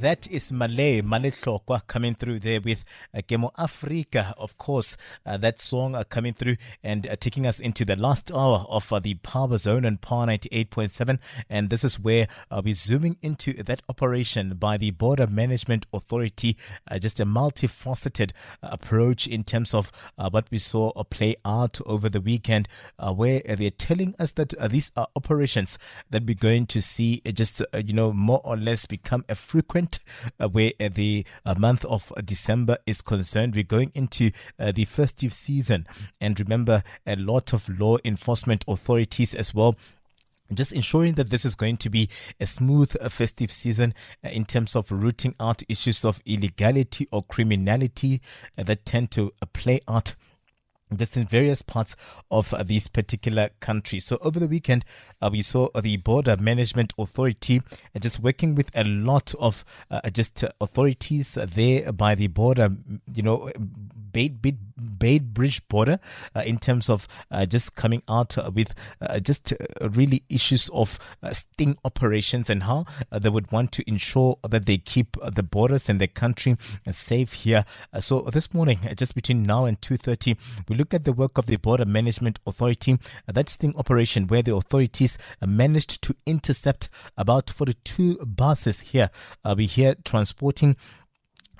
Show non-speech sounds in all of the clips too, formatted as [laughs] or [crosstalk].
That is Malay, Malay Hlokwa coming through there with uh, Kemo Africa. Of course, uh, that song uh, coming through and uh, taking us into the last hour of uh, the Power Zone on Power 98.7. And this is where uh, we're zooming into that operation by the Border Management Authority. Uh, just a multifaceted approach in terms of what we saw play out over the weekend, where they're telling us that these are operations that we're going to see just, you know, more or less become a frequent uh, where uh, the uh, month of December is concerned. We're going into the festive season. And remember, a lot of law enforcement authorities as well just ensuring that this is going to be a smooth festive season in terms of rooting out issues of illegality or criminality that tend to play out just in various parts of uh, these particular countries. So over the weekend, uh, we saw the Border Management Authority uh, just working with a lot of uh, just uh, authorities there by the border, you know, Beit, Beit, Bridge border uh, in terms of just coming out with just really issues of sting operations and how they would want to ensure that they keep the borders and the country safe here. So this morning, just between now and 2.30, we look at the work of the Border Management Authority, uh, that sting operation where the authorities uh, managed to intercept about 42 buses here. Uh, we here transporting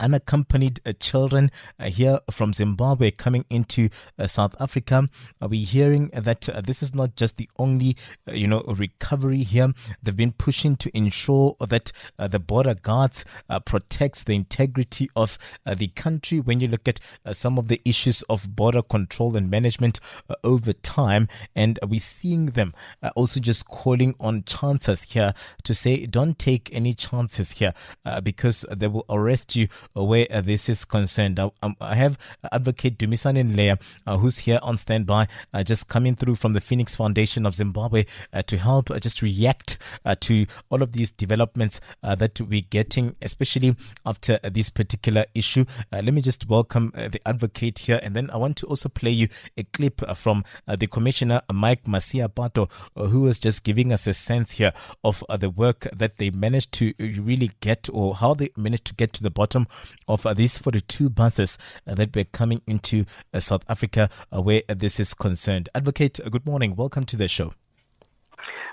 unaccompanied uh, children uh, here from Zimbabwe coming into uh, South Africa. Uh, we're hearing that this is not just the only, you know, recovery here. They've been pushing to ensure that the border guards protects the integrity of the country. When you look at some of the issues of border control and management over time, and we're seeing them also just calling on chances here to say, don't take any chances here because they will arrest you where this is concerned. I, um, I have Advocate Dumisani Nleya, uh, who's here on standby, uh, just coming through from the Phoenix Foundation of Zimbabwe uh, to help just react to all of these developments that we're getting, especially after this particular issue. Let me just welcome the advocate here, and then I want to also play you a clip from the Commissioner Mike Masiapato, uh, who was just giving us a sense here of the work that they managed to really get, or how they managed to get to the bottom of uh, these 42 buses uh, that were coming into uh, South Africa where this is concerned. Advocate, good morning. Welcome to the show.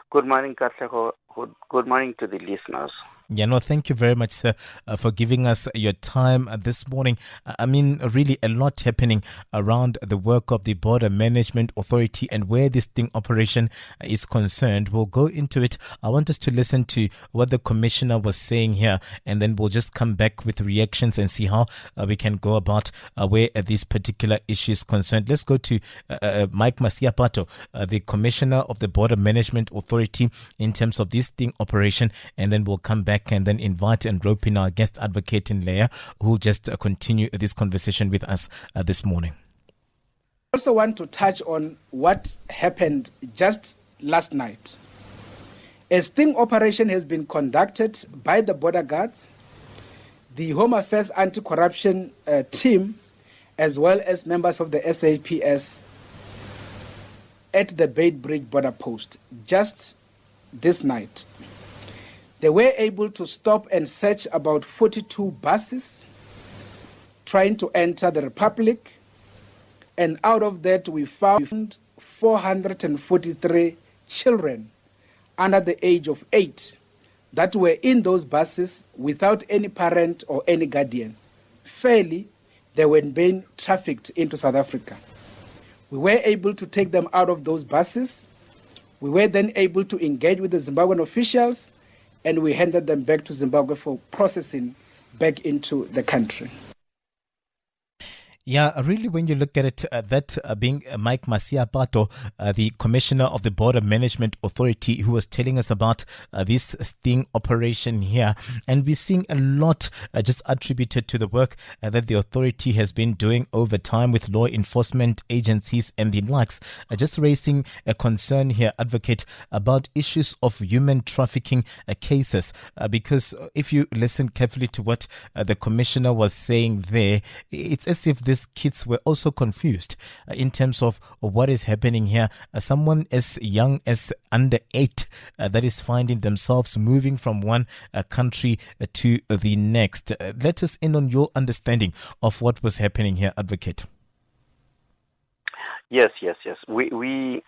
Good morning, Katlego. Good morning to the listeners. Yeah, no, thank you very much, sir, uh, for giving us your time uh, this morning. Uh, I mean, really a lot happening around the work of the Border Management Authority and where this sting operation is concerned. We'll go into it. I want us to listen to what the commissioner was saying here, and then we'll just come back with reactions and see how uh, we can go about uh, where this particular issue is concerned. Let's go to Mike Masiapato, the commissioner of the Border Management Authority, in terms of this sting operation, and then we'll come back and then invite and rope in our guest advocate Nleya, who will just uh, continue this conversation with us uh, this morning. I also want to touch on what happened just last night. A sting operation has been conducted by the border guards, the Home Affairs Anti Corruption uh, team, as well as members of the SAPS at the Beitbridge border post just this night. They were able to stop and search about 42 buses trying to enter the Republic. And out of that we found 443 children under the age of 8 that were in those buses without any parent or any guardian. Fairly they were being trafficked into south africa. We were able to take them out of those buses. We were then able to engage with the zimbabwean officials and we handed them back to zimbabwe for processing back into the country Yeah, really, when you look at it, uh, that uh, being uh, Mike Masiapato, uh, the commissioner of the Border Management Authority, who was telling us about uh, this sting operation here. And we're seeing a lot uh, just attributed to the work that the authority has been doing over time with law enforcement agencies and the likes. just raising a concern here, advocate, about issues of human trafficking cases. because if you listen carefully to what the commissioner was saying there, it's as if this these kids were also confused uh, in terms of what is happening here. Uh, someone as young as under eight uh, that is finding themselves moving from one uh, country uh, to the next. Uh, let us in on your understanding of what was happening here, Advocate. Yes, yes, yes. We we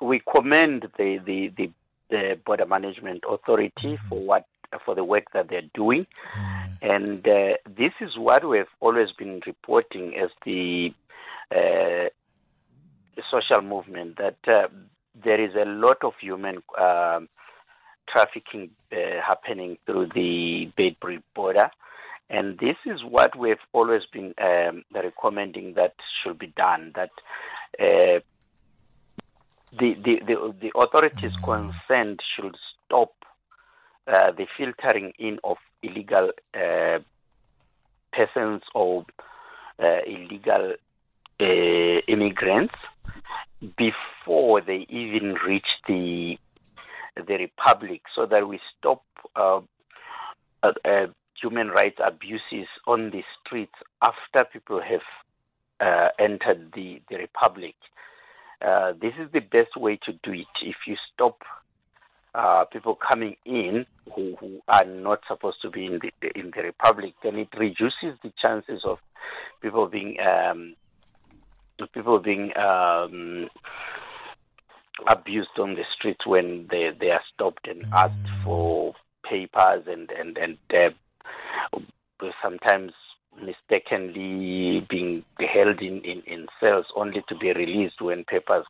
we commend the the, the, the border management authority mm-hmm. for what for the work that they're doing. Mm. And uh, this is what we've always been reporting as the uh, social movement that uh, there is a lot of human um, trafficking uh, happening through the Beitbridge border. And this is what we've always been um, recommending that should be done. That uh, the, the, the, the authorities mm. concerned should stop uh, the filtering in of illegal uh, persons or uh, illegal uh, immigrants before they even reach the the republic, so that we stop uh, human rights abuses on the streets after people have entered the the republic. this is the best way to do it. If you stop uh, people coming in who, who are not supposed to be in the in the republic, then it reduces the chances of people being um, people being um, abused on the streets when they, they are stopped and asked mm. for papers and and and uh, sometimes mistakenly being held in, in, in cells only to be released when papers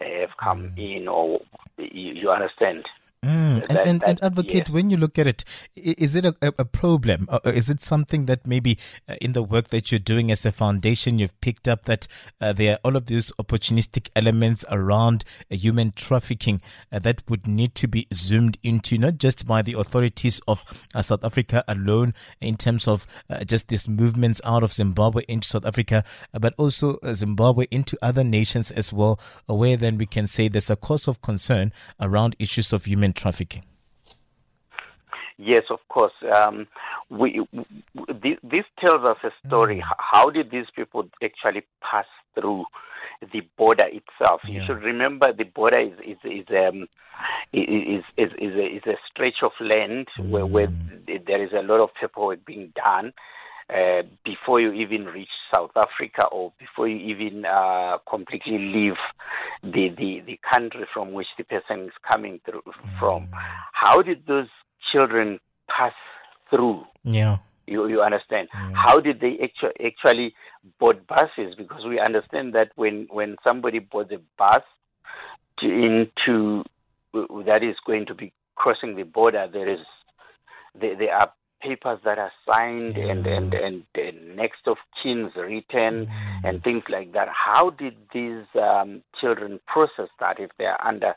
have come mm. in or you, you understand Mm. That, and, and, and, advocate, yeah. when you look at it, is it a, a problem? Or is it something that maybe uh, in the work that you're doing as a foundation, you've picked up that uh, there are all of these opportunistic elements around uh, human trafficking uh, that would need to be zoomed into, not just by the authorities of uh, South Africa alone, in terms of uh, just these movements out of Zimbabwe into South Africa, but also Zimbabwe into other nations as well, where then we can say there's a cause of concern around issues of human trafficking? Yes, of course. Um, we, we, this tells us a story. Mm. How did these people actually pass through the border itself? Yeah. You should remember the border is is is um, is, is, is, a, is a stretch of land mm. where, where there is a lot of paperwork being done. Uh, before you even reach South Africa or before you even uh, completely leave the, the, the country from which the person is coming through from. Mm. How did those children pass through? Yeah. You, you understand? Yeah. How did they actually, actually board buses? Because we understand that when, when somebody boards a bus to, into that is going to be crossing the border, there is there, there are papers that are signed mm. and, and, and, and, next of kins written mm. and things like that. How did these um, children process that if they are under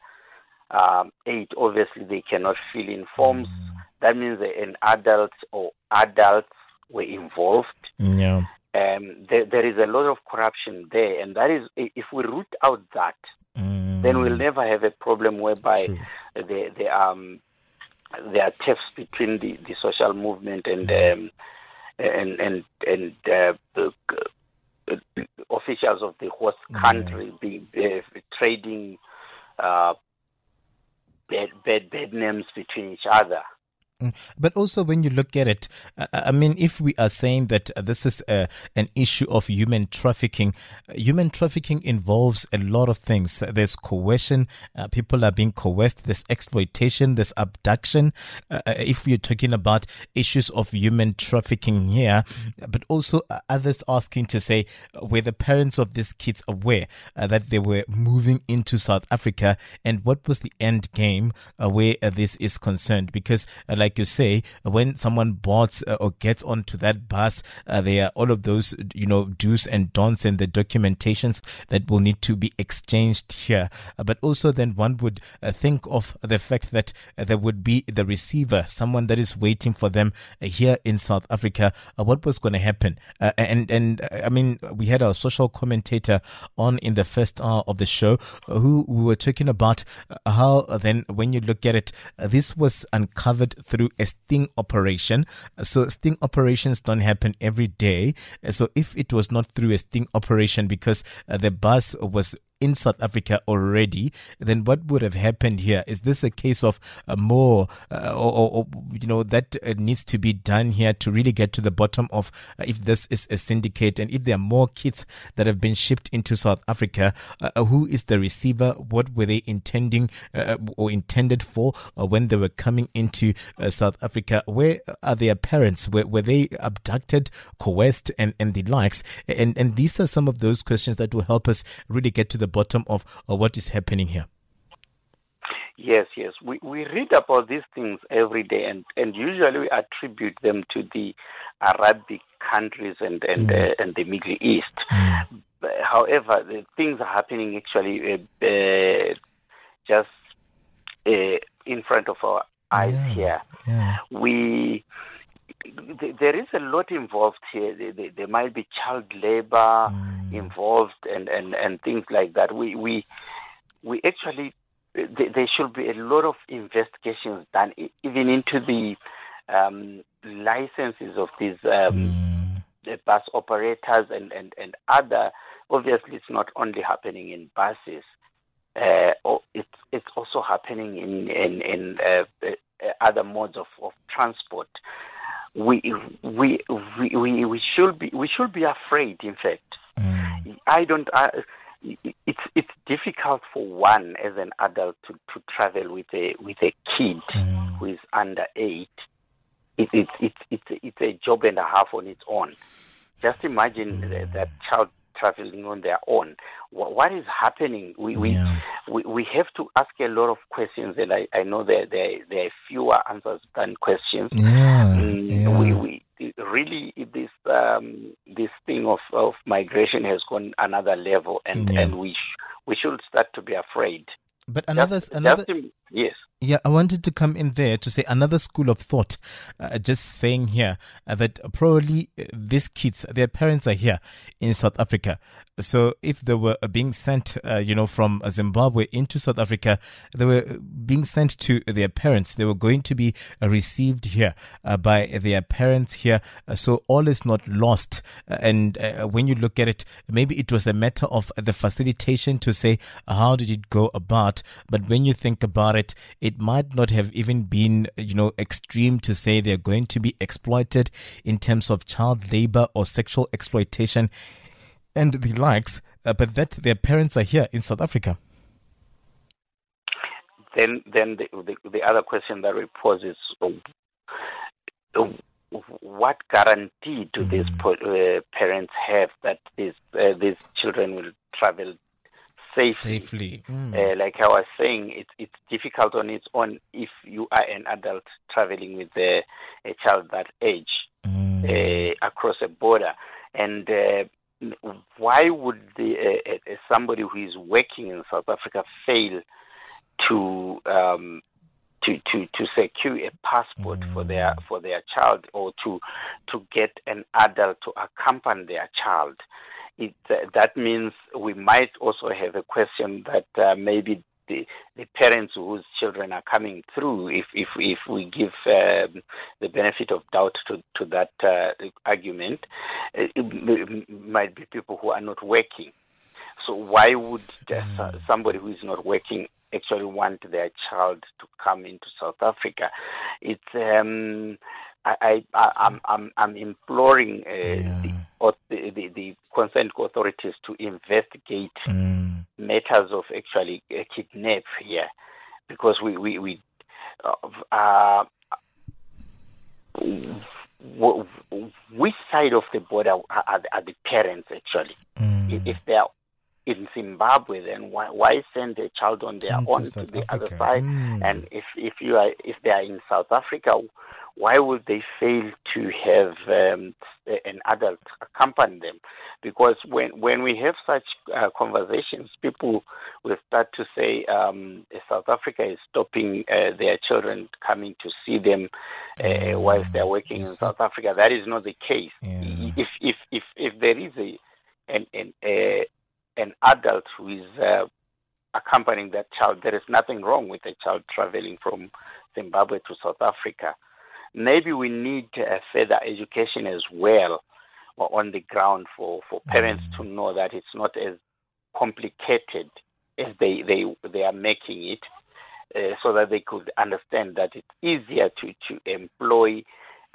um, eight? Obviously, they cannot fill in forms. Mm. That means an adult or adults were involved. Yeah. Um, there, there is a lot of corruption there, and that is if we root out that, mm. then we'll never have a problem whereby the the um there are tiffs between the, the social movement and mm-hmm. um, and and and uh, the uh, officials of the host mm-hmm. country be, uh, trading uh, bad, bad bad names between each other. Mm. But also, when you look at it, I mean, if we are saying that this is a, an issue of human trafficking, human trafficking involves a lot of things. There's coercion, uh, people are being coerced, there's exploitation, there's abduction. Uh, uh if we're talking about issues of human trafficking here, but also uh, others asking to say, were the parents of these kids aware uh, that they were moving into South Africa and what was the end game uh, where this is concerned? Because, like, like you say, when someone boards uh, or gets onto that bus, uh, there are all of those, you know, do's and don'ts and the documentations that will need to be exchanged here. Uh, but also, then one would uh, think of the fact that uh, there would be the receiver, someone that is waiting for them uh, here in South Africa. what was going to happen? and and I mean, we had our social commentator on in the first hour of the show who we were talking about how then when you look at it, this was uncovered through a sting operation. So sting operations don't happen every day. So if it was not through a sting operation because uh, the bus was in South Africa already, then what would have happened here? Is this a case of uh, more, uh, or, or, you know, that uh, needs to be done here to really get to the bottom of uh, if this is a syndicate and if there are more kits that have been shipped into South Africa? Uh, uh, who is the receiver? What were they intending or intended for when they were coming into South Africa? Where are their parents? Were, were they abducted, coerced, and, and the likes? And, and these are some of those questions that will help us really get to the bottom of uh, what is happening here? Yes, yes. We we read about these things every day, and, and usually we attribute them to the Arabic countries and and mm. uh, and the Middle East. Mm. However, the things are happening actually uh, uh, just uh, in front of our eyes yeah. here. Yeah. We there is a lot involved here. There, might be child labor mm. involved and, and, and things like that. We we we actually there should be a lot of investigations done even into the um, licenses of these um, mm. bus operators and, and, and other. Obviously, it's not only happening in buses. Uh, it's it's also happening in in, in uh, uh, other modes of, of transport we we we we should be we should be afraid. In fact, mm. I don't. I, it's it's difficult for one as an adult to, to travel with a with a kid mm. who is under eight. It, it, it, it's it's a job and a half on its own. Just imagine mm. that child traveling on their own. What is happening? We we, yeah. we we have to ask a lot of questions, and I, I know there there there are fewer answers than questions. Yeah, mm, yeah. We we really this um, this thing of, of migration has gone another level, and yeah. and we sh- we should start to be afraid. But another just, another yes. Yeah, I wanted to come in there to say another school of thought. Uh, just saying here uh, that probably uh, these kids, their parents are here in South Africa. So if they were being sent, uh, you know, from Zimbabwe into South Africa, they were being sent to their parents. They were going to be received here uh, by their parents here. Uh, so all is not lost. and when you look at it, maybe it was a matter of the facilitation to say, how did it go about? But when you think about it, it it might not have even been, you know, extreme to say they're going to be exploited in terms of child labor or sexual exploitation and the likes, uh, but that their parents are here in South Africa. Then, then the, the, the other question that we pose is, uh, what guarantee do mm. these uh, parents have that these uh, these children will travel safely. safely. Mm. Uh, like I was saying, it's it's difficult on its own if you are an adult traveling with a, a child that age mm. uh, across a border. And uh, why would the, uh, somebody who is working in South Africa fail to um, to, to, to secure a passport mm. for their mm. for their child or to to get an adult to accompany their child it, uh, that means we might also have a question that uh, maybe the, the, parents whose children are coming through, if if, if we give um, the benefit of doubt to to that uh, argument, it, it might be people who are not working. So why would uh, somebody who is not working actually want their child to come into South Africa? It's um, I, I, I'm, I'm, I'm imploring uh, yeah. the, the, the, concerned authorities to investigate mm. matters of actually uh, kidnap here, because we we, we uh, which side of the border are, are the parents actually? Mm. If they are in Zimbabwe, then why, why send a child on their own to, the Africa. other side? Mm. And if if you are if they are in South Africa, why would they fail to have um, an adult accompany them? Because when when we have such uh, conversations, people will start to say um, South Africa is stopping uh, their children coming to see them uh, whilst they're working in South Africa. That is not the case. Yeah. If if if if there is a an an, a, an adult who is uh, accompanying that child, there is nothing wrong with a child traveling from Zimbabwe to South Africa. Maybe we need uh, further education as well on the ground for, for parents mm. to know that it's not as complicated as they, they, they are making it. Uh, so that they could understand that it's easier to, to employ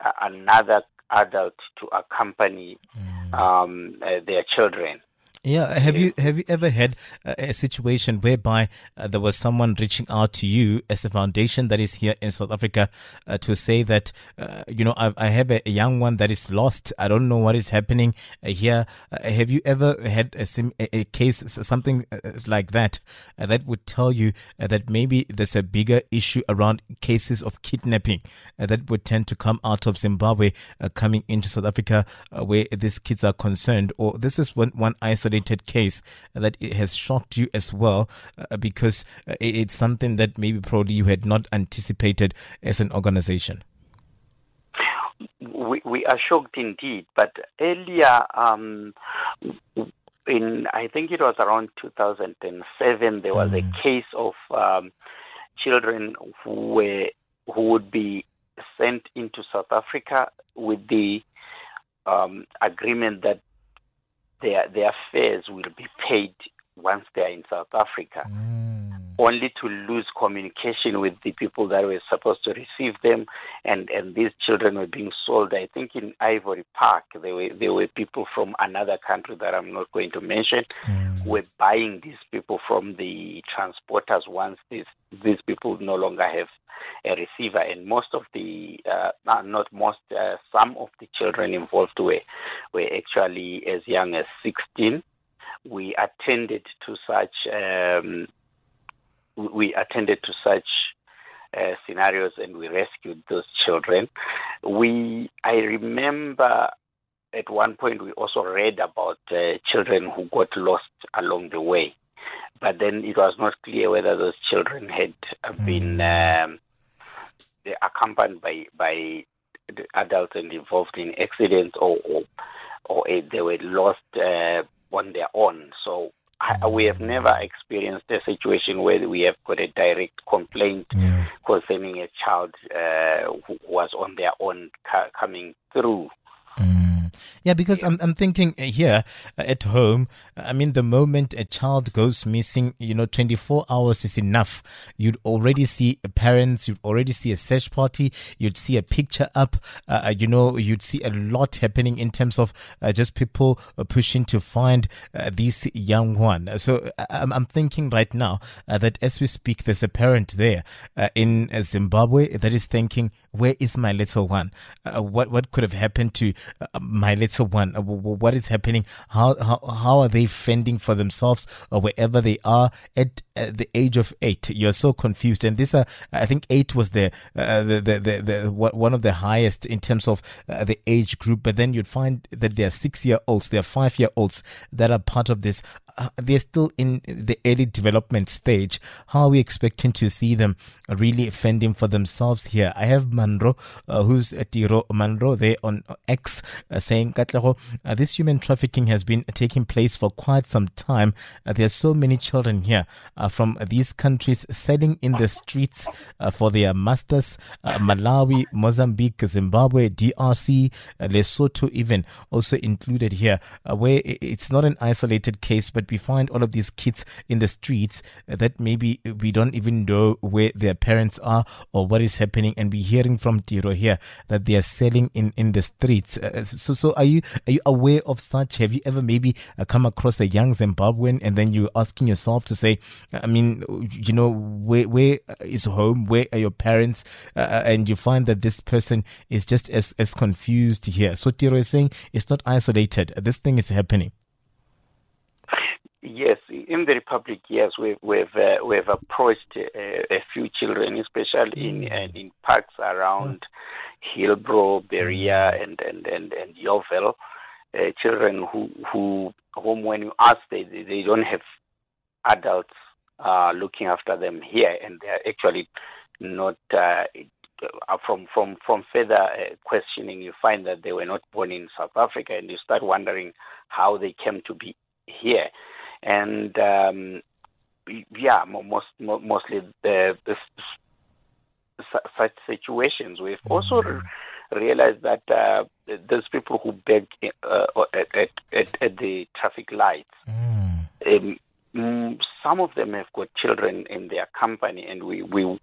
uh, another adult to accompany mm. um, uh, their children. Yeah, have you have you ever had a, a situation whereby uh, there was someone reaching out to you as a foundation that is here in South Africa uh, to say that uh, you know I, I, have a young one that is lost. I don't know what is happening uh, here. Uh, have you ever had a, sim, a, a case something uh, like that that would tell you that maybe there's a bigger issue around cases of kidnapping that would tend to come out of Zimbabwe coming into South Africa where these kids are concerned, or this is one one isolated isolated case that has shocked you as well uh, because uh, it's something that maybe probably you had not anticipated as an organization? We, we are shocked indeed, but earlier, um, in I think it was around 2007, there was mm. a case of um, children who were who would be sent into South Africa with the um, agreement that their their fares will be paid once they are in South Africa. Mm. Only to lose communication with the people that were supposed to receive them, and, and these children were being sold. I think in Ivory Park, there were there were people from another country that I'm not going to mention, mm. were buying these people from the transporters once these these people no longer have a receiver, and most of the, uh, not most, uh, some of the children involved were were actually as young as 16. We attended to such um, we attended to such uh, scenarios and we rescued those children. We I remember at one point we also read about uh, children who got lost along the way but then it was not clear whether those children had been mm. Um, accompanied by by the adults and involved in accidents or or, or they were lost uh, on their own. So I, we have never experienced a situation where we have got a direct complaint yeah. concerning a child uh, who was on their own ca- coming through. Yeah, because. I'm, I'm thinking uh, here uh, at home, I mean, the moment a child goes missing, you know, 24 hours is enough. You'd already see parents, you'd already see a search party, you'd see a picture up, uh, uh you know, you'd see a lot happening in terms of uh, just people pushing to find uh, this young one. So I'm, I'm thinking right now that as we speak, there's a parent there in Zimbabwe that is thinking, where is my little one? what, what could have happened to my little one? Uh, what is happening? How, how, how are they fending for themselves or wherever they are at, the age of eight? You're so confused. And this, uh, I think eight was the, uh, the, the, the, the, one of the highest in terms of uh, the age group. But then you'd find that there are six year olds, there are five year olds that are part of this. Uh, they're still in the early development stage. How are we expecting to see them really fending for themselves here? I have Manro, uh, who's at Tiro Manro there on X, uh, saying, Katlego, uh, this human trafficking has been taking place for quite some time. Uh, there are so many children here uh, from these countries selling in the streets for their masters. Malawi, Mozambique, Zimbabwe, DRC, Lesotho, even also included here, where it's not an isolated case, but we find all of these kids in the streets that maybe we don't even know where their parents are or what is happening. And we're hearing from Tiro here that they are selling in, in the streets. Uh, so, so are you, are you aware of such? Have you ever maybe uh, come across a young Zimbabwean and then you're asking yourself to say, I mean, you know, where, where is home? Where are your parents? Uh, uh and you find that this person is just as, as confused here. So Tiro is saying it's not isolated. This thing is happening. Yes, in the Republic, yes, we've we've uh, we've approached a, a, few children, especially in uh, in parks around Hillbrow, Berea, mm. and and and and Yeoville. Uh, children who who whom when you ask they they don't have adults uh, looking after them here, and they are actually not. Uh, uh, from from from further uh, questioning, you find that they were not born in South Africa, and you start wondering how they came to be here. And um, yeah, most mostly the, the, such situations. We've also mm-hmm. realized that uh, there's people who beg uh, at, at, at, the traffic lights. Mm. Um, some of them have got children in their company, and we, we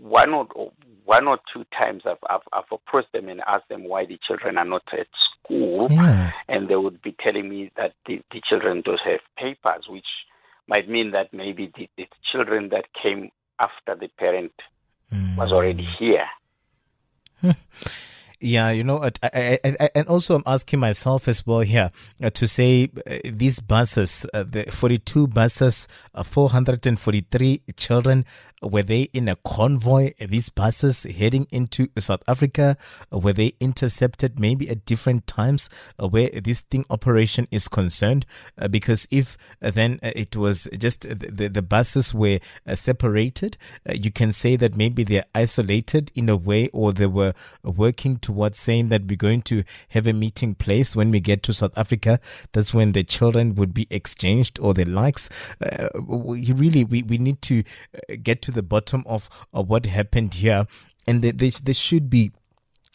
one or one or two times I've, I've, I've approached them and asked them why the children are not at school, yeah. and they would be telling me that the, the children don't have papers, which might mean that maybe the, the children that came after the parent mm. was already here. [laughs] Yeah, you know, I, I, I, and also I'm asking myself as well here uh, to say uh, these buses, uh, the 42 buses, uh, 443 children, were they in a convoy, these buses heading into South Africa? Were they intercepted maybe at different times uh, where this sting operation is concerned? Uh, because if uh, then it was just the, the buses were separated, you can say that maybe they're isolated in a way or they were working towards saying that we're going to have a meeting place when we get to South Africa. That's when the children would be exchanged or the likes. Uh, we really, we, we need to get to to the bottom of, of what happened here. And there, there, there should be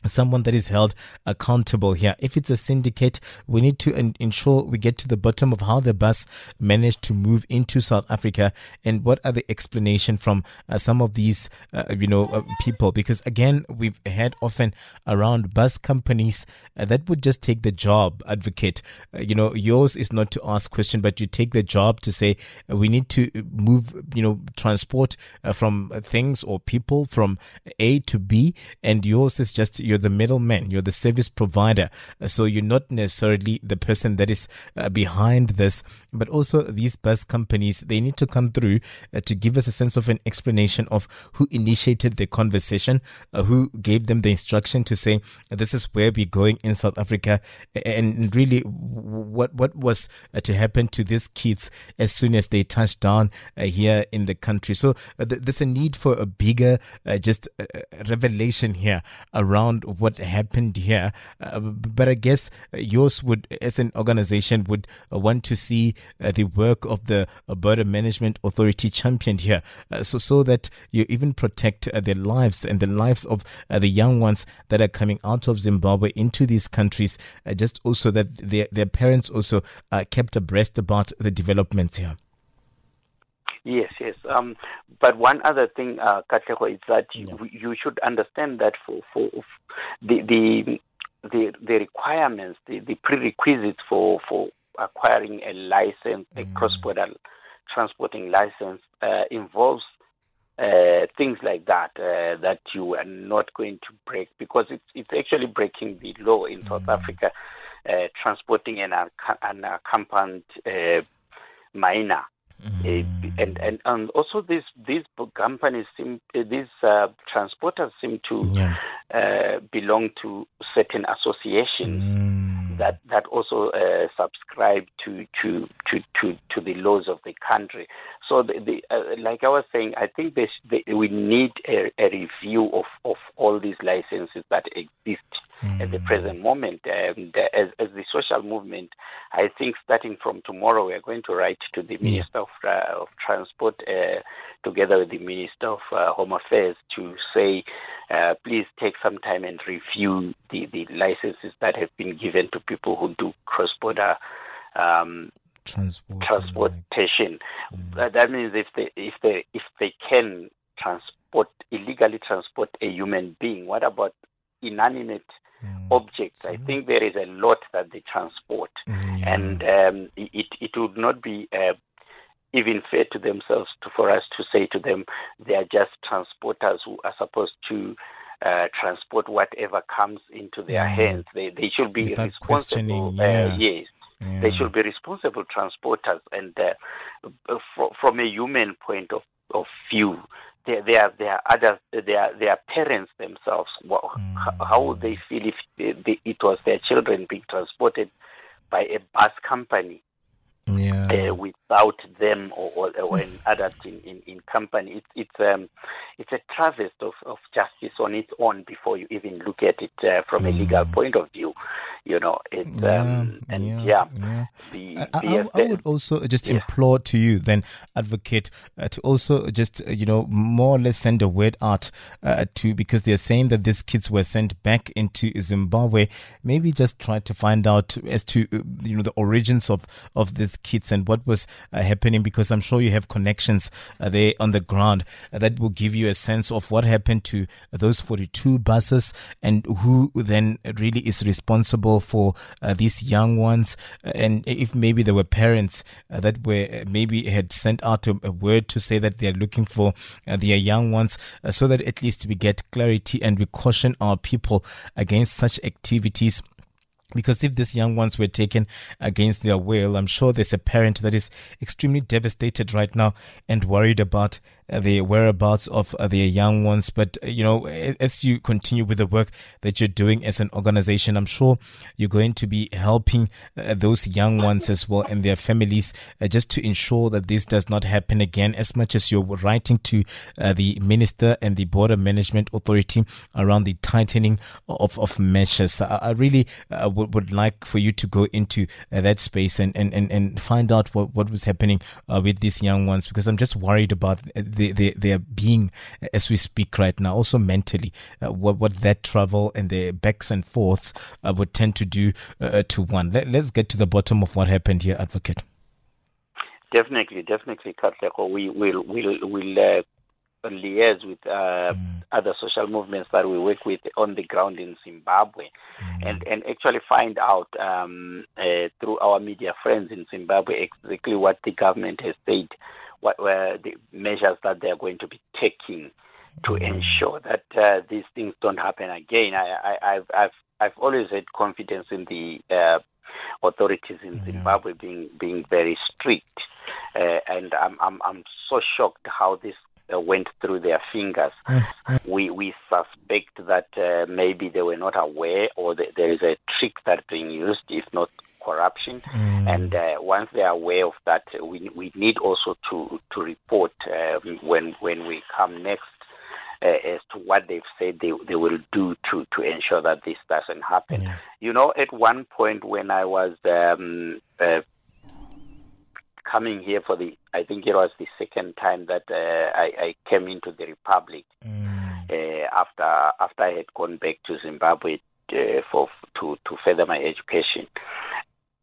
someone that is held accountable here. If it's a syndicate, we need to ensure we get to the bottom of how the bus managed to move into South Africa and what are the explanation from uh, some of these, uh, you know, uh, people. Because again, we've had often around bus companies uh, that would just take the job, advocate. Uh, you know, yours is not to ask question, but you take the job to say uh, we need to move, you know, transport from things or people from A to B, and yours is just you're the middleman, you're the service provider. Uh, so you're not necessarily the person that is uh, behind this, but also these bus companies, they need to come through uh, to give us a sense of an explanation of who initiated the conversation, uh, who gave them the instruction to say, this is where we're going in South Africa, and really what, what was uh, to happen to these kids as soon as they touched down uh, here in the country. So th- there's a need for a bigger, just revelation here around what happened here. Uh, but I guess yours would, as an organization, would uh, want to see uh, the work of the Border Management Authority championed here, uh, so so that you even protect their lives and the lives of the young ones that are coming out of Zimbabwe into these countries. just also that their their parents also are kept abreast about the developments here. Yes, yes. Um, but one other thing, uh, Katlego, is that you, you should understand that for, for, the, the the the requirements, the, the prerequisites for, for acquiring a license, mm. a cross-border transporting license, uh, involves uh, things like that uh, that you are not going to break because it's it's actually breaking the law in mm. South Africa, uh, transporting an, an accompanied uh, minor Mm. and, and and also these these companies seem these uh, transporters seem to yeah. uh, belong to certain associations mm. that that also uh, subscribe to, to to to to the laws of the country. So the, the uh, like I was saying, I think they, they, we need a, a review of of all these licenses that exist mm. at the present moment. And uh, as, as the social movement, I think starting from tomorrow, we are going to write to the Minister of, uh, of Transport uh, together with the Minister of uh, Home Affairs to say, uh, please take some time and review the, the licenses that have been given to people who do cross border. Um, Transport transportation. Mm. that means if they if they if they can transport illegally transport a human being, what about inanimate mm. objects. I think there is a lot that they transport, mm. and um, it it would not be. Uh, even fair to themselves to, for us to say to them they are just transporters who are supposed to uh, transport whatever comes into their mm. hands. They they should be Without responsible. Uh, yeah. Uh, yes. Yeah. They should be responsible transporters. And uh, from a human point of, of view, they, they are they are other they are they are parents themselves. mm. How would they feel if they, they, it was their children being transported by a bus company? Yeah. uh, without them or, or, or an adult in, in, in company. It's it's um it's a travesty of, of justice on its own before you even look at it uh, from a legal mm. point of view. You know, it's yeah, um, and yeah, yeah, yeah. The, I, I, I, would also just implore to you then, advocate, uh, to also just uh, you know more or less send a word out uh, to because they're saying that these kids were sent back into Zimbabwe. Maybe just try to find out as to uh, you know the origins of of kids and what was uh, happening because I'm sure you have connections there on the ground that will give you a sense of what happened to those 42 buses and who then really is responsible for uh, these young ones, uh, and if maybe there were parents uh, that were uh, maybe had sent out a, a, word to say that they are looking for their young ones, so that at least we get clarity and we caution our people against such activities because if these young ones were taken against their will, I'm sure there's a parent that is extremely devastated right now and worried about the whereabouts of uh, their young ones. But, uh, you know, as you continue with the work that you're doing as an organization, I'm sure you're going to be helping uh, those young ones as well and their families uh, just to ensure that this does not happen again. As much as you're writing to uh, the minister and the border management authority around the tightening of, of measures, I, I really would, would like for you to go into that space and, and, and, and find out what, what was happening with these young ones because I'm just worried about they, they, they are being as we speak right now, also mentally, uh, what, what that travel and the backs and forths uh, would tend to do uh, to one. Let, us get to the bottom of what happened here, Advocate. Definitely, definitely, Katlego. We will will will uh, liaise with uh, mm. other social movements that we work with on the ground in Zimbabwe, mm. and and actually find out um, uh, through our media friends in Zimbabwe exactly what the government has said what were the measures that they are going to be taking to mm-hmm. ensure that uh, these things don't happen again. I, I, have I've, I've always had confidence in the uh, authorities in Zimbabwe being being very strict, uh, and I'm, I'm I'm so shocked how this uh, went through their fingers. Mm-hmm. we we suspect that uh, maybe they were not aware, or that there is a trick that's being used, if not corruption. Mm. And uh, once they are aware of that, we, we need also to, to report uh, when, when we come next uh, as to what they've said they, they will do to, to ensure that this doesn't happen. Yeah. You know, at one point when I was um, uh, coming here for the, I think it was the second time that uh, I, I, came into the Republic mm. Uh, after after I had gone back to Zimbabwe for to to further my education.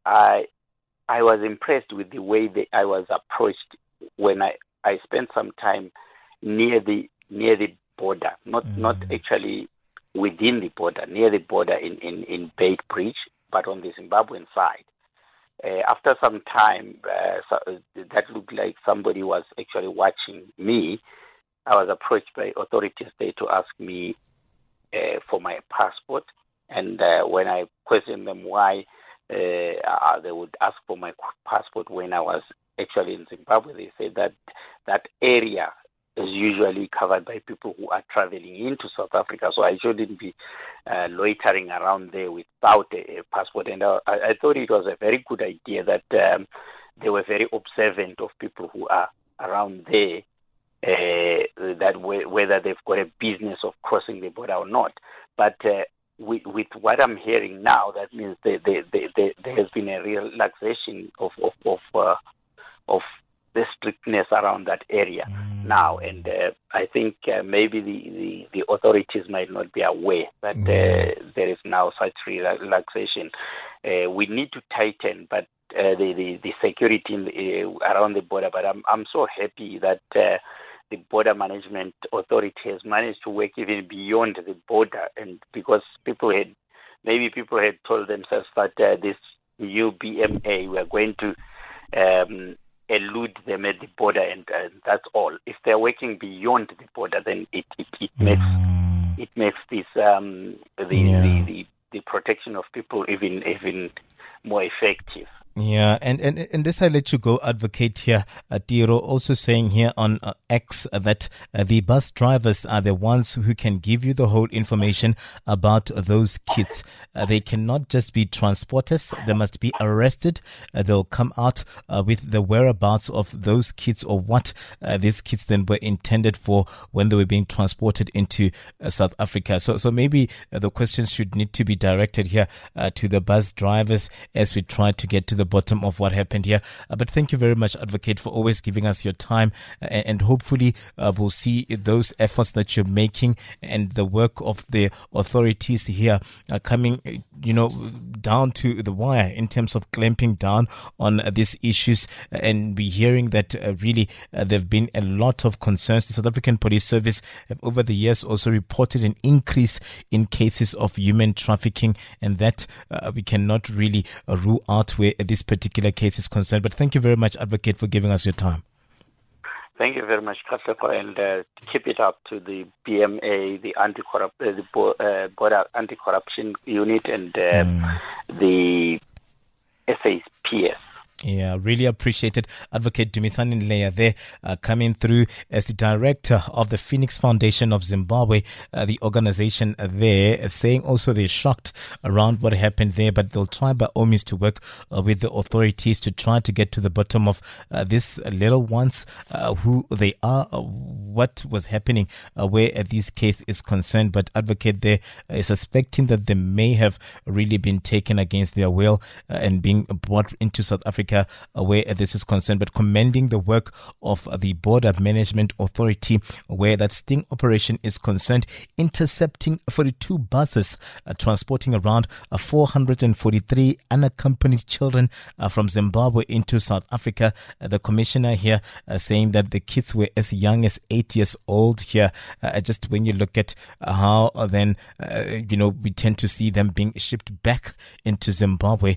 I I was impressed with the way that I was approached when I, I spent some time near the near the border, not mm. not actually within the border, near the border in in in Bridge, but on the Zimbabwean side. Uh, after some time, uh, so, uh, that looked like somebody was actually watching me. I was approached by authorities there to ask me uh, for my passport, and uh, when I questioned them why uh, they would ask for my passport when I was actually in Zimbabwe. They said that that area is usually covered by people who are traveling into South Africa, so I shouldn't be uh, loitering around there without a, a passport. And I, I, thought it was a very good idea that um, they were very observant of people who are around there. Uh, that w- whether they've got a business of crossing the border or not, but uh, with, with what I'm hearing now, that means there, there, has been a relaxation of of of, uh, of the strictness around that area mm. now, and uh, I think uh, maybe the, the, the, authorities might not be aware that mm. there is now such relaxation. Uh, we need to tighten, but uh, the, the, the security the, around the border. But I'm I'm so happy that the border management authority has managed to work even beyond the border, and because people had maybe people had told themselves that uh, this new BMA we are going to um, elude them at the border, and uh, that's all. If they're working beyond the border, then it it, it makes mm. it makes this um, the, yeah. the, the the protection of people even even more effective. Yeah, and, and, and this I let you go, advocate here, Tiro, also saying here on uh, X that uh, the bus drivers are the ones who can give you the whole information about those kids. Uh, they cannot just be transporters, they must be arrested. Uh, they'll come out uh, with the whereabouts of those kids or what uh, these kids then were intended for when they were being transported into South Africa. So, so maybe the questions should need to be directed here to the bus drivers as we try to get to the bottom of what happened here. Uh, but thank you very much, Advocate, for always giving us your time. Uh, and hopefully, uh, we'll see those efforts that you're making and the work of the authorities here coming, you know, down to the wire in terms of clamping down on these issues. And be hearing that really there have been a lot of concerns. The South African Police Service have over the years also reported an increase in cases of human trafficking, and that uh, we cannot really uh, rule out where this particular case is concerned. But thank you very much, Advocate, for giving us your time. Thank you very much, Christopher, and uh, keep it up to the BMA, the anti uh, the uh, border anti-corruption unit, and uh, mm. the SAPS. Yeah, really appreciated Advocate Dumisani Nleya there uh, coming through as the director of the Phoenix Foundation of Zimbabwe, uh, the organization there, saying also they're shocked around what happened there, but they'll try by all means to work uh, with the authorities to try to get to the bottom of uh, this little ones, uh, who they are, uh, what was happening where this case is concerned. But Advocate there is suspecting that they may have really been taken against their will and being brought into South Africa Africa where this is concerned, but commending the work of the Border Management Authority where that sting operation is concerned, intercepting 42 buses uh, transporting around uh, 443 unaccompanied children uh, from Zimbabwe into South Africa. Uh, the commissioner here saying that the kids were as young as eight years old here. Just when you look at how then, you know, we tend to see them being shipped back into Zimbabwe.